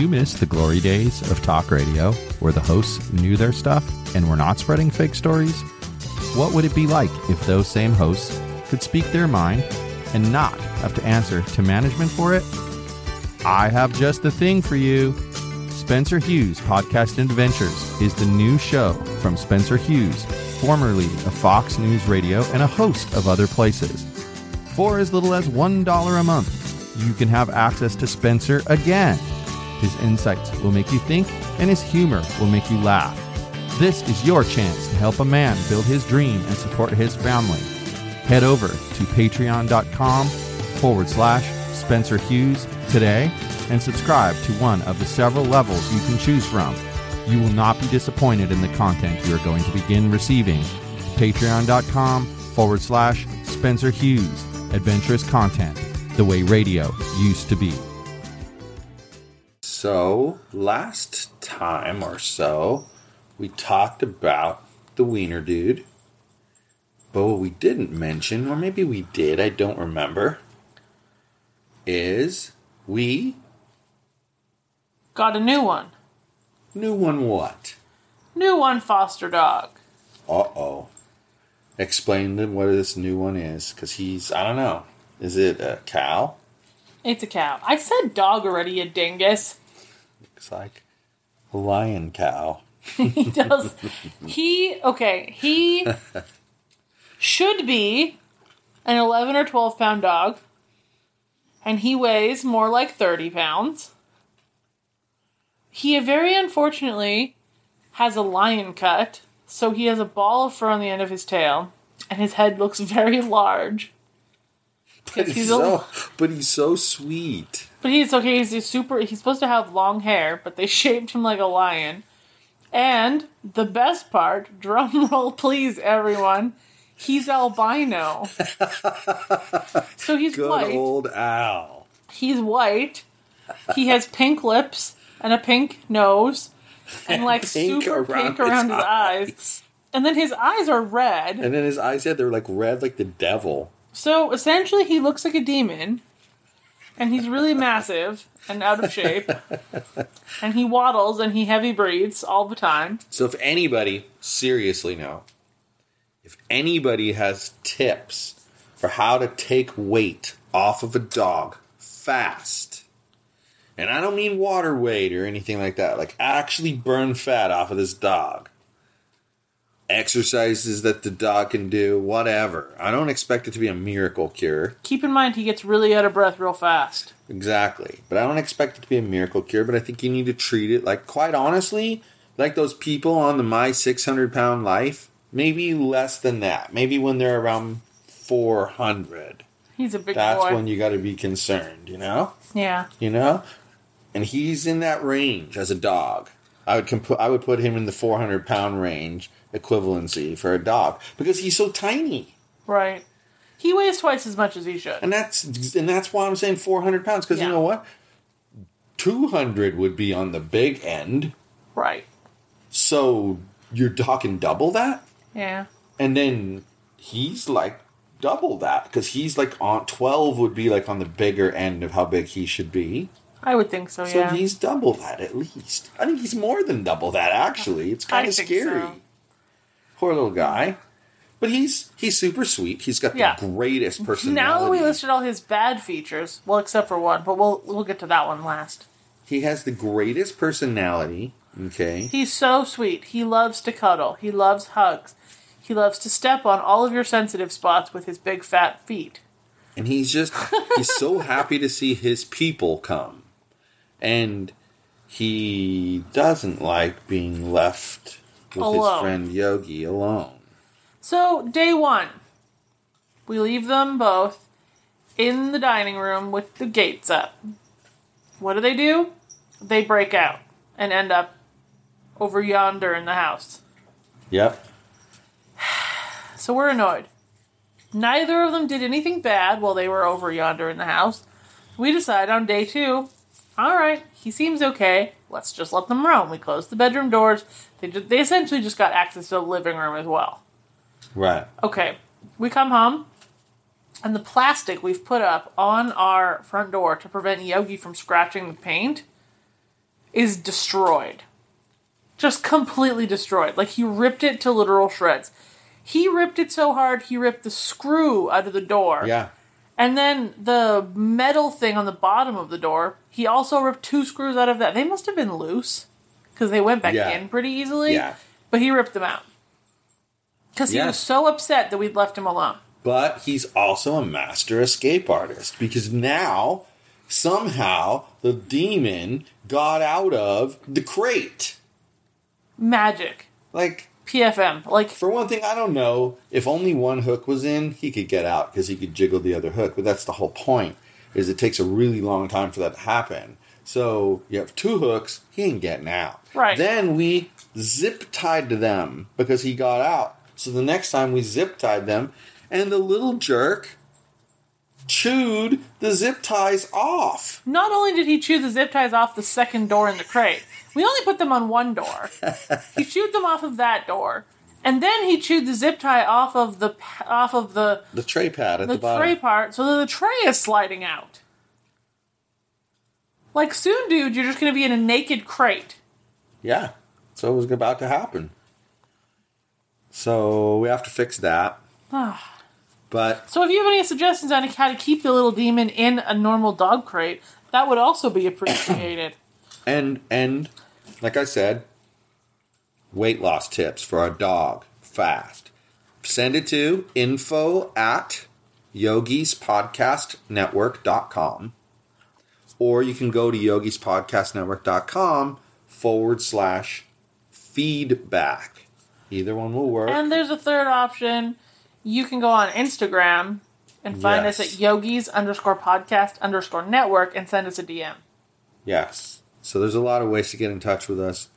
You miss the glory days of talk radio where the hosts knew their stuff and were not spreading fake stories? What would it be like if those same hosts could speak their mind and not have to answer to management for it? I have just the thing for you. Spencer Hughes Podcast Adventures is the new show from Spencer Hughes, formerly of Fox News Radio and a host of other places. For as little as $1 a month, you can have access to Spencer again. His insights will make you think, and his humor will make you laugh. This is your chance to help a man build his dream and support his family. Head over to patreon.com forward slash Spencer Hughes today and subscribe to one of the several levels you can choose from. You will not be disappointed in the content you are going to begin receiving. Patreon.com forward slash Spencer Hughes. Adventurous content, the way radio used to be. So, last time or so, we talked about the Wiener Dude. But what we didn't mention, or maybe we did, I don't remember, is we Got a new one. New one what? New one foster dog. Uh oh. Explain to him what this new one is, because he's, I don't know. Is it a cow? It's a cow. I said dog already, you dingus. Looks like a lion cow. He does. he, okay, he should be an 11 or 12 pound dog. And he weighs more like 30 pounds. He very unfortunately has a lion cut, so he has a ball of fur on the end of his tail, and his head looks very large. But he's, he's a- so, but he's so sweet. But he's okay. He's a super. He's supposed to have long hair, but they shaped him like a lion. And the best part, drum roll, please, everyone. He's albino. so he's Good white. old Al. He's white. He has pink lips and a pink nose, and like Pink super around pink around his his eyes. And then his eyes are red. And then his eyes, yeah, they're like red like the devil. So essentially, he looks like a demon, and he's really massive and out of shape, and he waddles and he heavy breathes all the time. So if anybody, seriously now, if anybody has tips for how to take weight off of a dog fast, and I don't mean water weight or anything like that, like actually burn fat off of this dog. Exercises that the dog can do, whatever. I don't expect it to be a miracle cure. Keep in mind, he gets really out of breath real fast. Exactly. But I don't expect it to be a miracle cure, but I think you need to treat it like, quite honestly, like those people on the My 600 Pound Life. Maybe less than that. Maybe when they're around 400. He's a big That's boy. when you got to be concerned, you know? yeah. You know? And he's in that range as a dog. I would comp- I would put him in the 400 pound range equivalency for a dog because he's so tiny. Right. He weighs twice as much as he should. And that's and that's why I'm saying 400 pounds because Yeah. you know what? 200 would be on the big end. Right. So you're talking double that, Yeah. and then he's like double that because he's like on 12 would be like on the bigger end of how big he should be. I would think so, Yeah. So he's double that at least. I think he's more than double that actually. It's kind I of scary. so. Poor little guy. But he's he's super sweet. He's got the Yeah. greatest personality. Now that we listed all his bad features, well, except for one, but we'll we'll get to that one last. he has the greatest personality. Okay. He's so sweet. He loves to cuddle. He loves hugs. He loves to step on all of your sensitive spots with his big fat feet. and he's just he's so happy to see his people come and he doesn't like being left with his friend yogi alone So, day one, we leave them both in the dining room with the gates up. What do they do? They break out and end up over yonder in the house. Yep. So we're annoyed. Neither of them did anything bad while they were over yonder in the house. We decide on day two, all right, he seems okay. Let's just let them roam. We close the bedroom doors. They just, they essentially just got access to the living room as well. Right. Okay, we come home, and the plastic we've put up on our front door to prevent Yogi from scratching the paint is destroyed. Just completely destroyed. Like he ripped it to literal shreds. He ripped it so hard he ripped the screw out of the door. Yeah. And then the metal thing on the bottom of the door, he also ripped two screws out of that. They must have been loose because they went back Yeah. in pretty easily. Yeah. But he ripped them out. Because he Yeah. was so upset that we'd left him alone. But he's also a master escape artist because now somehow the demon got out of the crate. Magic. Like, PFM. Like, for one thing, I don't know if only one hook was in, he could get out because he could jiggle the other hook. But that's the whole point. Is it takes a really long time for that to happen. So you have two hooks, he ain't getting out. Right. Then we zip tied to them because he got out. So the next time we zip tied them, and the little jerk chewed the zip ties off. not only did he chew the zip ties off the second door in the crate, we only put them on one door. he chewed them off of that door. And then he chewed the zip tie off of the off of the The tray pad at the the, bottom. tray part so that the tray is sliding out. Like soon, dude, you're just gonna be in a naked crate. Yeah. So it was about to happen. So we have to fix that. Ah. But So if you have any suggestions on how to keep the little demon in a normal dog crate, that would also be appreciated. and and like I said, weight loss tips for a dog fast. Send it to info at yogispodcastnetwork.com or you can go to yogispodcastnetwork.com forward slash feedback. Either one will work. and there's a third option. You can go on Instagram and find us at yogis underscore podcast underscore network and send us a DM. yes. So there's a lot of ways to get in touch with us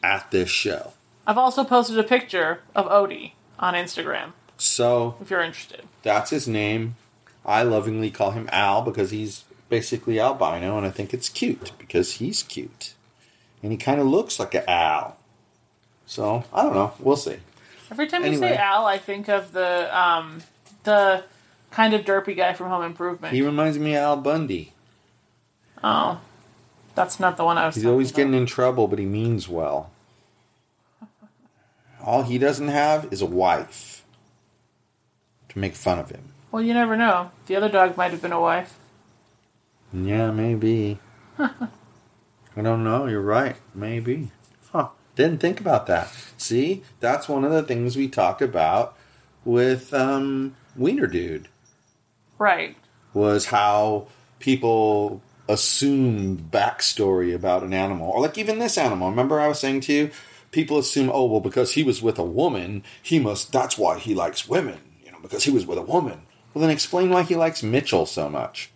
at this show. I've also posted a picture of Odie on Instagram So if you're interested. That's his name. I lovingly call him Al because he's basically albino, and I think it's cute because he's cute. And he kind of looks like an owl. So, I don't know. We'll see. Every time you say Al, I think of the um, the kind of derpy guy from Home Improvement. He reminds me of Al Bundy. oh, that's not the one I was. He's always about. getting in trouble, but he means well. All he doesn't have is a wife to make fun of him. Well, you never know. The other dog might have been a wife. Yeah, maybe. I don't know. You're right. Maybe. Didn't think about that. See, that's one of the things we talked about with um, Wiener Dude Right. was how people assume backstory about an animal, or like even this animal. Remember, I was saying to you, people assume, oh well, because he was with a woman, he must. That's why he likes women. You know, because he was with a woman. Well, then explain why he likes Mitchell so much.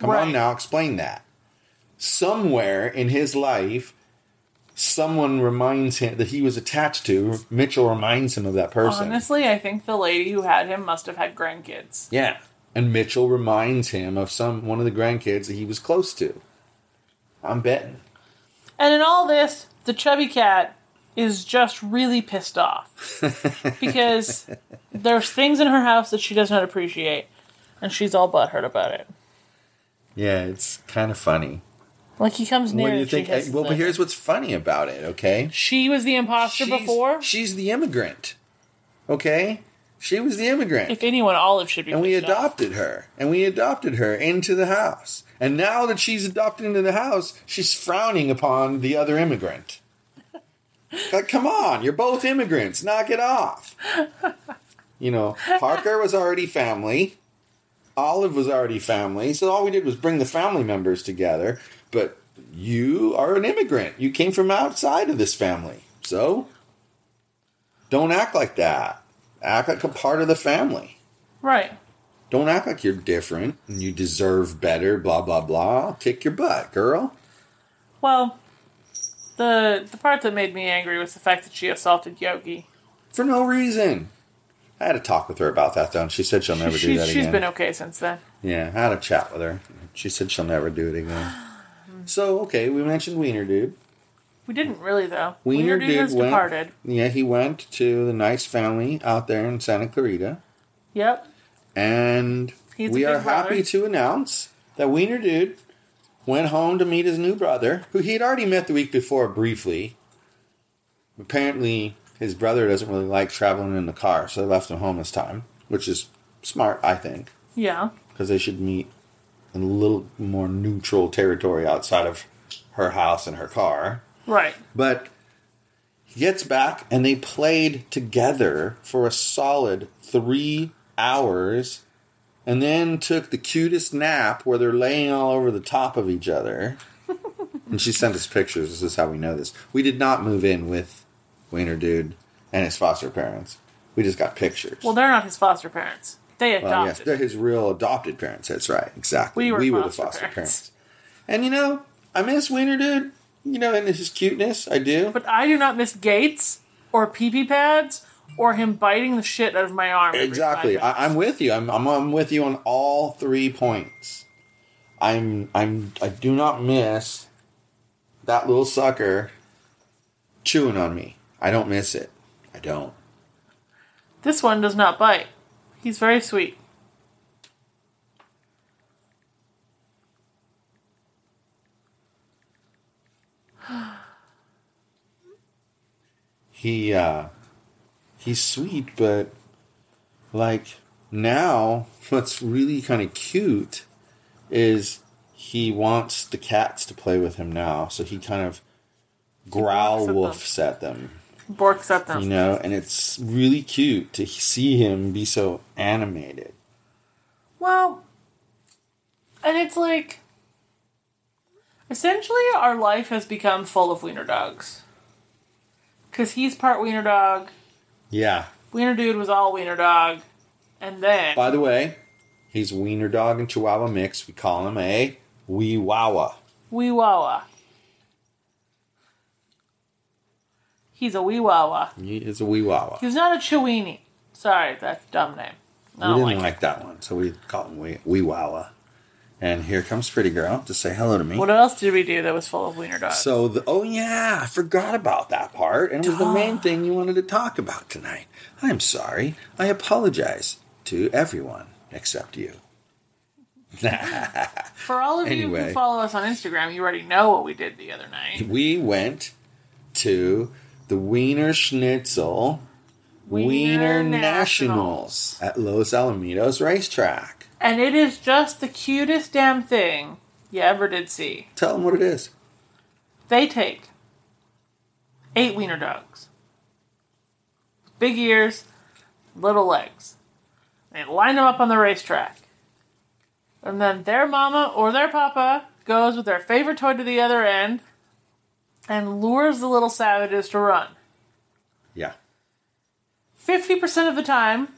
Come Right. on now, explain that. Somewhere in his life, someone reminds him that he was attached to. Mitchell reminds him of that person. Honestly, I think the lady who had him must have had grandkids. Yeah. And Mitchell reminds him of some one of the grandkids that he was close to. I'm betting. And in all this, the chubby cat is just really pissed off because there's things in her house that she does not appreciate, and she's all butthurt about it. Yeah, it's kind of funny. Like he comes near. What do you and think? hisses Well, but here's what's funny about it, okay? she was the imposter She's- before. She's the immigrant. Okay? She was the immigrant. If anyone, Olive should be. and we pissed off. adopted her. And we adopted her into the house. And now that she's adopted into the house, she's frowning upon the other immigrant. like, come on, you're both immigrants. Knock it off. You know, Parker was already family. Olive was already family. So all we did was bring the family members together. But you are an immigrant. You came from outside of this family. So don't act like that. Act like a part of the family. Right. Don't act like you're different and you deserve better, blah, blah, blah. Kick your butt, girl. Well, the the part that made me angry was the fact that she assaulted Yogi. For no reason. I had a talk with her about that, though, and she said she'll never she, do that she's again. She's been okay since then. Yeah, I had a chat with her. She said she'll never do it again. So, okay, we mentioned Wiener Dude. We didn't really though. Wiener Dude Dude has went- departed. Yeah, he went to the nice family out there in Santa Clarita. Yep. And He's we are happy to announce that Wiener Dude went home to meet his new brother, who he had already met the week before briefly. Apparently, his brother doesn't really like traveling in the car, so they left him home this time, which is smart, I think, Yeah. because they should meet in a little more neutral territory outside of her house and her car. Right. But he gets back and they played together for a solid three hours and then took the cutest nap where they're laying all over the top of each other. and she sent us pictures. This is how we know this. We did not move in with Wiener Dude and his foster parents. We just got pictures. Well, they're not his foster parents. They adopted. Well, yes, they're his real adopted parents. That's right, exactly. We were the foster parents. parents. And you know, I miss Wiener Dude. You know, and his cuteness, I do. But I do not miss Gates or pee pee pads or him biting the shit out of my arm. Exactly. I, I'm with you. I'm, I'm I'm with you on all three points. I'm I'm I do not miss that little sucker chewing on me. I don't miss it. I don't. This one does not bite. He's very sweet. He uh he's sweet, but like now what's really kind of cute is he wants the cats to play with him now, so he kind of growl at them. woofs at them. Borks at them. you know, and it's really cute to see him be so animated. Well, and it's like essentially our life has become full of wiener dogs. Because he's part wiener dog. Yeah. Wiener dude was all wiener dog. And then. By the way, he's Wiener Dog and Chihuahua mix. We call him a Wee Wawa. Wee Wawa. He's a Wee Wawa. He is a Wee Wawa. He's not a Chiweenie. Sorry, that's a dumb name. We didn't like, like, that one, so we call him Wee, Wee Wawa. And here comes Pretty Girl to say hello to me. What else did we do that was full of wiener dogs? So, the, oh yeah, I forgot about that part, and it was the main thing you wanted to talk about tonight. I'm sorry. I apologize to everyone except you. For all of you Anyway. who follow us on Instagram, you already know what we did the other night. we went to the Wienerschnitzel Wiener, Wiener Nationals at Los Alamitos Racetrack. And it is just the cutest damn thing you ever did see. Tell them what it is. They take eight wiener dogs, big ears, little legs. They line them up on the racetrack. And then their mama or their papa goes with their favorite toy to the other end and lures the little savages to run. Yeah. 50% of the time,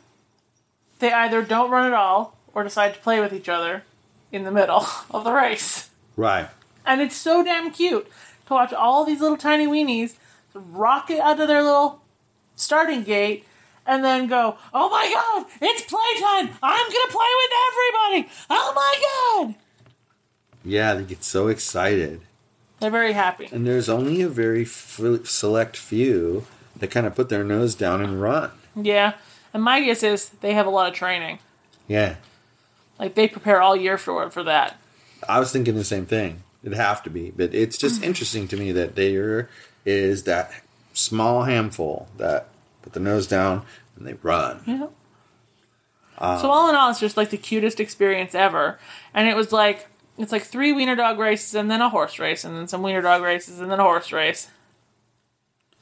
they either don't run at all or decide to play with each other in the middle of the race. Right. And it's so damn cute to watch all these little tiny weenies rocket out of their little starting gate and then go, oh my god, it's playtime! I'm gonna play with everybody! Oh my god! Yeah, they get so excited. They're very happy. And there's only a very f- select few that kind of put their nose down and run. Yeah. And my guess is they have a lot of training. Yeah. Like they prepare all year for for that. I was thinking the same thing. It'd have to be. But it's just interesting to me that there is that small handful that put the nose down and they run. Yeah. Um, so all in all, it's just like the cutest experience ever. And it was like it's like three wiener dog races and then a horse race and then some wiener dog races and then a horse race.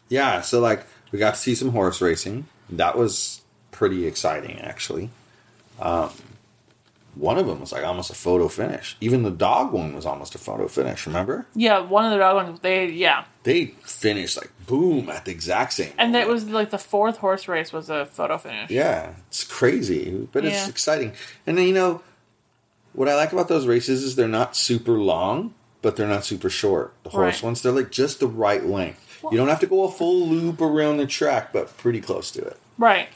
Yeah, so like we got to see some horse racing. That was pretty exciting, actually. Um, one of them was like almost a photo finish. Even the dog one was almost a photo finish. Remember? Yeah, one of the dog ones. They yeah, They finished like boom at the exact same. and that moment. was like the fourth horse race was a photo finish. Yeah, it's crazy, but it's Yeah. exciting. And then, you know, what I like about those races is they're not super long, but they're not super short. The horse Right. ones, they're like just the right length. you don't have to go a full loop around the track, but pretty close to it. Right.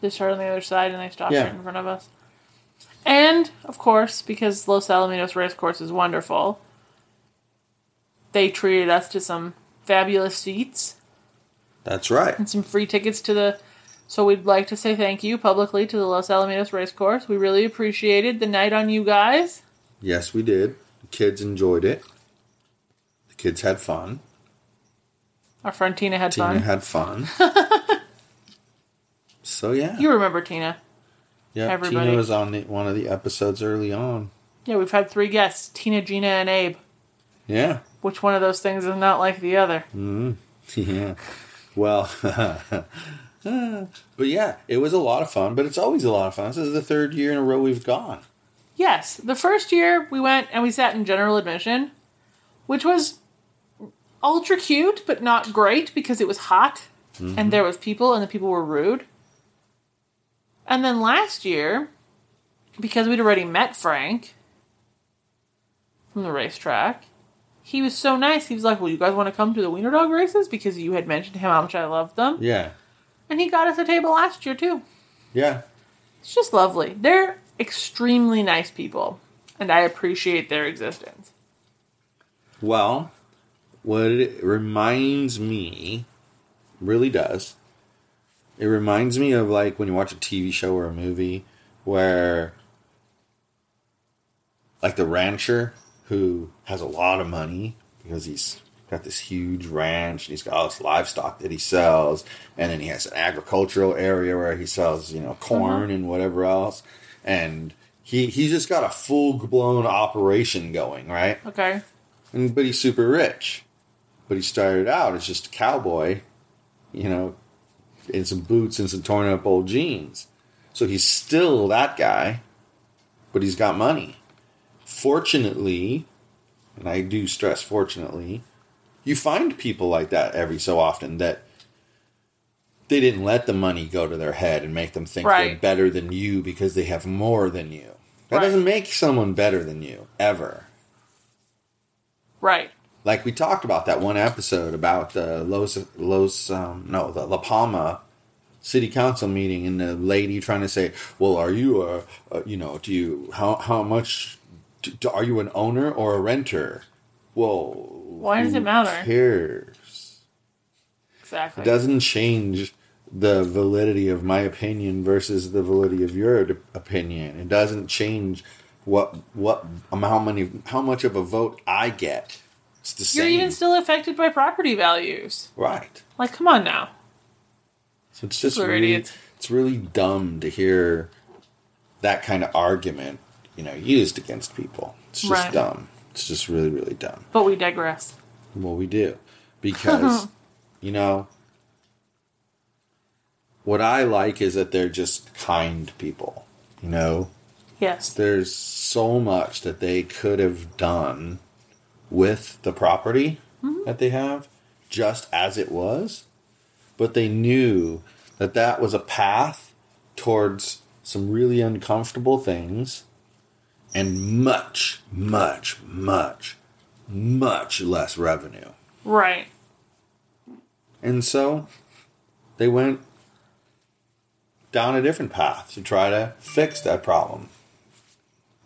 They start on the other side and they stop Yeah. right in front of us. And, of course, because Los Alamitos Racecourse is wonderful, they treated us to some fabulous seats That's right. and some free tickets to the. So we'd like to say thank you publicly to the Los Alamitos Racecourse. We really appreciated the night on you guys. Yes, we did. The kids enjoyed it. The kids had fun. Our friend Tina had fun. Tina fun. had fun. so yeah, You remember Tina. yeah. everybody. Tina was on the, one of the episodes early on. Yeah, we've had three guests Tina, Gina, and Abe. Yeah, Which one of those things is not like the other? Mm. Yeah. Well, but yeah, it was a lot of fun. But it's always a lot of fun. This is the third year in a row we've gone. Yes, the first year we went and we sat in general admission, which was ultra cute but not great because it was hot and mm-hmm. there was people and the people were rude. And then last year, because we'd already met Frank from the racetrack, he was so nice. He was like, "Well, you guys want to come to the Wiener Dog races because you had mentioned to him how much I loved them." Yeah, And he got us a table last year too. yeah, It's just lovely. They're extremely nice people, and I appreciate their existence. Well, what it reminds me, really does, it reminds me of like when you watch a TV show or a movie where, like the rancher who has a lot of money because he's got this huge ranch and he's got all this livestock that he sells, and then he has an agricultural area where he sells, you know, corn uh-huh. and whatever else, and he he's just got a full blown operation going, right? Okay. and but he's super rich. But he started out as just a cowboy, you know, in some boots and some torn up old jeans. So he's still that guy, but he's got money. Fortunately, and I do stress fortunately, you find people like that every so often that they didn't let the money go to their head and make them think they're better than you because they have more than you. That Right. doesn't make someone better than you, ever Right. like we talked about that one episode about the Los Los um, no the La Palma city council meeting and the lady trying to say, well, are you a, a you know do you how how much do- are you an owner or a renter? Well, Why does it matter? Cares. Exactly. It doesn't change the validity of my opinion versus the validity of your opinion. It doesn't change what what um, how many how much of a vote I get. It's the You're same. even still affected by property values. right. Like, come on now. So it's just People really, idiots. it's really dumb to hear that kind of argument, you know, used against people. It's just Right. dumb. It's just really, really dumb. But we digress. Well, we do because you know what I like is that they're just kind people. You know, Yes. there's so much that they could have done with the property mm-hmm. that they have just as it was but they knew that that was a path towards some really uncomfortable things and much much much much less revenue Right. and so they went down a different path to try to fix that problem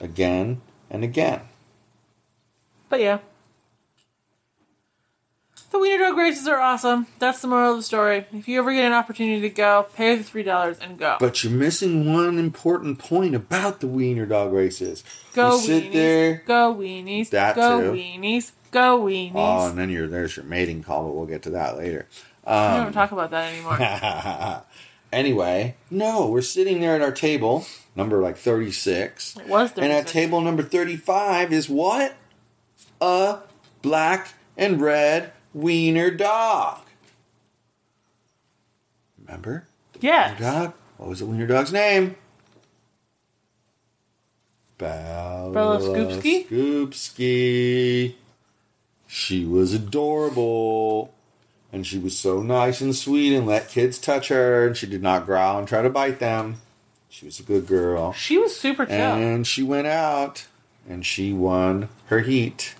again and again. But yeah. The Wiener Dog races are awesome. That's the moral of the story. If you ever get an opportunity to go, pay the three dollars and go. But you're missing one important point about the wiener dog races. go you sit weenies. there. Go weenies. That go too. weenies. Go weenies. Oh, and then you're there's your mating call, but we'll get to that later. we don't um, talk about that anymore. anyway, no, we're sitting there at our table, number like 36. It was And at table number 35 is what? A black and red wiener dog. Remember? Yes. Wiener dog? What was the wiener dog's name? Bella, Bella Scoopski? Scoopski. She was adorable. And she was so nice and sweet and let kids touch her. And she did not growl and try to bite them. She was a good girl. She was super chill. And she went out and she won her heat.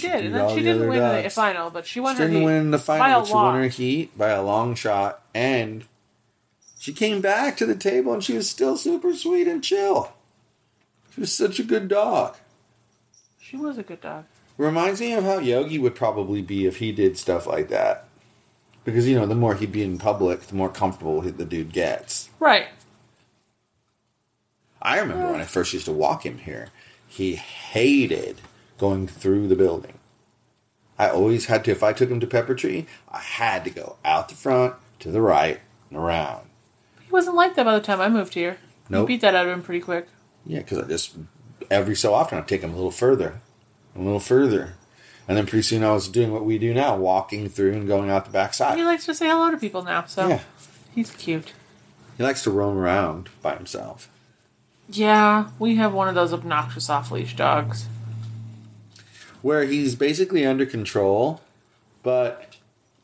She did, and then she the didn't win the final, but she won She her didn't heat win the final, but she won her heat by a long shot. And she came back to the table and she was still super sweet and chill. She was such a good dog. She was a good dog. Reminds me of how Yogi would probably be if he did stuff like that. Because, you know, the more he'd be in public, the more comfortable the dude gets. Right. I remember when I first used to walk him here, he hated going through the building. I always had to, if I took him to Pepper Tree, I had to go out the front, to the right, and around. He wasn't like that by the time I moved here. Nope. You beat that out of him pretty quick. Yeah, because I just, every so often, I'd take him a little further, a little further. And then pretty soon I was doing what we do now, walking through and going out the back He likes to say hello to people now, so Yeah. he's cute. He likes to roam around by himself. Yeah, we have one of those obnoxious off leash dogs. Where he's basically under control, but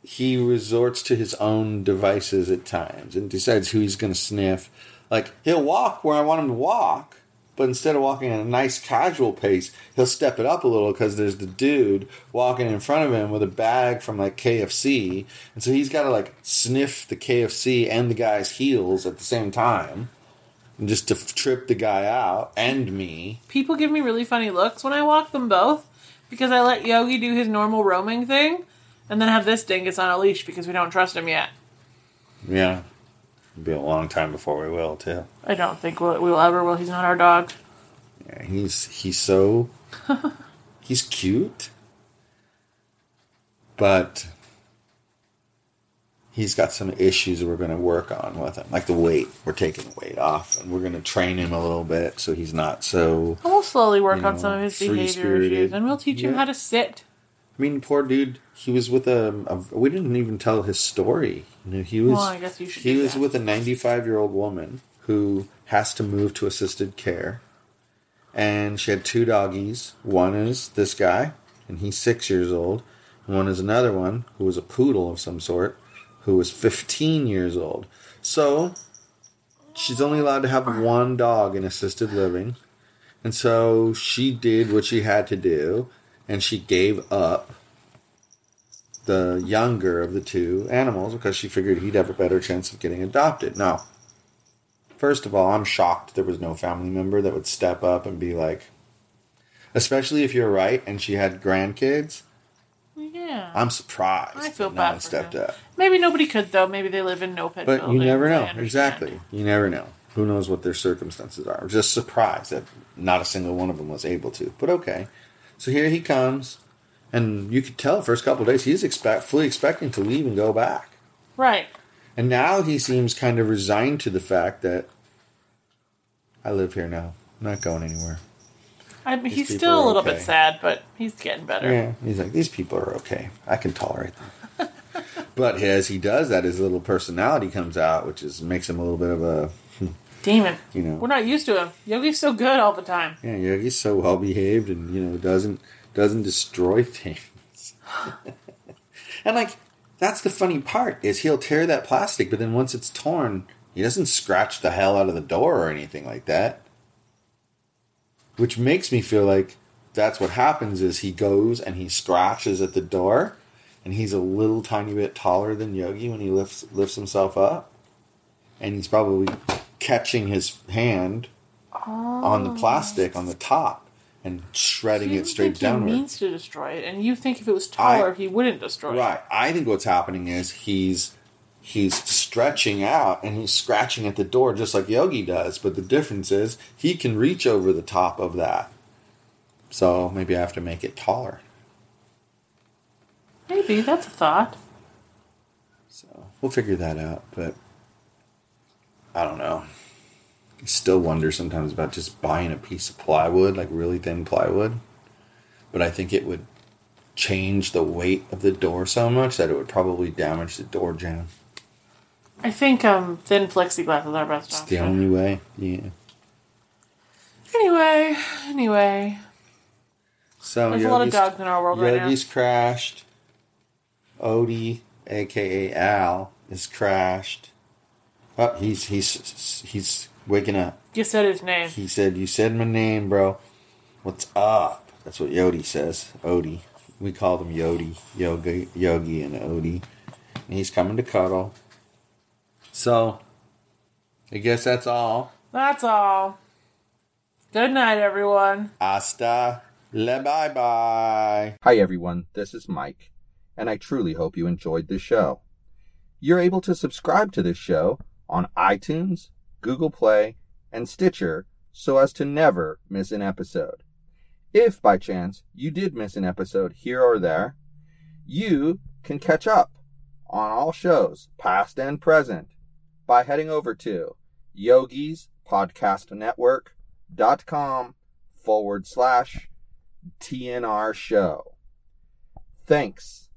he resorts to his own devices at times and decides who he's going to sniff. Like, he'll walk where I want him to walk, but instead of walking at a nice casual pace, he'll step it up a little because there's the dude walking in front of him with a bag from like KFC. And so he's got to like sniff the KFC and the guy's heels at the same time. And just to trip the guy out and me. People give me really funny looks when I walk them both because I let Yogi do his normal roaming thing and then have this dingus on a leash because we don't trust him yet. Yeah. It'll be a long time before we will, too. I don't think we'll, we will ever will. He's not our dog. Yeah, he's he's so he's cute, but he's got some issues we're going to work on with him, like the weight. We're taking the weight off, and we're going to train him a little bit so he's not so. And we'll slowly work You on some of his behavior issues and we'll teach him how to sit. I mean, poor dude. He was with a, a. We didn't even tell his story. You know, he was. Well, I guess you should He was that. with a 95 year old woman who has to move to assisted care, and she had two doggies. One is this guy, and he's six years old. And one is another one who was a poodle of some sort, who was 15 years old. So she's only allowed to have one dog in assisted living. And so she did what she had to do, and she gave up the younger of the two animals because she figured he'd have a better chance of getting adopted. Now, first of all, I'm shocked there was no family member that would step up and be like, especially if you're right and she had grandkids. Yeah. I'm surprised. I feel bad no for stepped him. up. Maybe nobody could though. Maybe they live in no pet But you never know. Exactly. You never know. Who knows what their circumstances are? I'm Just surprised that not a single one of them was able to. But okay. So here he comes, and you could tell first couple of days he's expect fully expecting to leave and go back. Right. And now he seems kind of resigned to the fact that I live here now. I'm not going anywhere. I mean, he's still a little okay. bit sad, but he's getting better. Yeah. He's like, these people are okay. I can tolerate them. but as he does that, his little personality comes out, which is makes him a little bit of a hmm, Demon. you know. We're not used to him. Yogi's so good all the time. Yeah, Yogi's so well behaved and you know doesn't doesn't destroy things. and like that's the funny part is he'll tear that plastic, but then once it's torn, he doesn't scratch the hell out of the door or anything like that. Which makes me feel like that's what happens is he goes and he scratches at the door and he's a little tiny bit taller than Yogi when he lifts lifts himself up. And he's probably catching his hand oh. on the plastic on the top and shredding So it straight downward. He means to destroy it, and you think if it was taller, I- he wouldn't destroy it. Right. I think what's happening is he's he's stretching out and he's scratching at the door just like Yogi does, but the difference is he can reach over the top of that. So maybe I have to make it taller. Maybe that's a thought. So we'll figure that out, but I don't know. I still wonder sometimes about just buying a piece of plywood, like really thin plywood. But I think it would change the weight of the door so much that it would probably damage the door jamb. I think um, thin plexiglass is our best It's the only way. Yeah. Anyway, anyway, So there's a lot of Yogi's- dogs in our world right now. Yogi's crashed. Odie, aka Al, is crashed. Oh, he's he's he's waking up. You said his name. He said, "You said my name, bro. What's up?" That's what Yodi says. Odie. We call them Yodi, Yogi, Yogi, and Odie. And he's coming to cuddle. So, I guess that's all. That's all. Good night, everyone. Hasta la bye bye. Hi, everyone. This is Mike, and I truly hope you enjoyed this show. You're able to subscribe to this show on iTunes, Google Play, and Stitcher so as to never miss an episode. If by chance you did miss an episode here or there, you can catch up on all shows, past and present, by heading over to yogispodcastnetwork.com forward slash TNR show. Thanks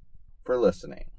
for listening.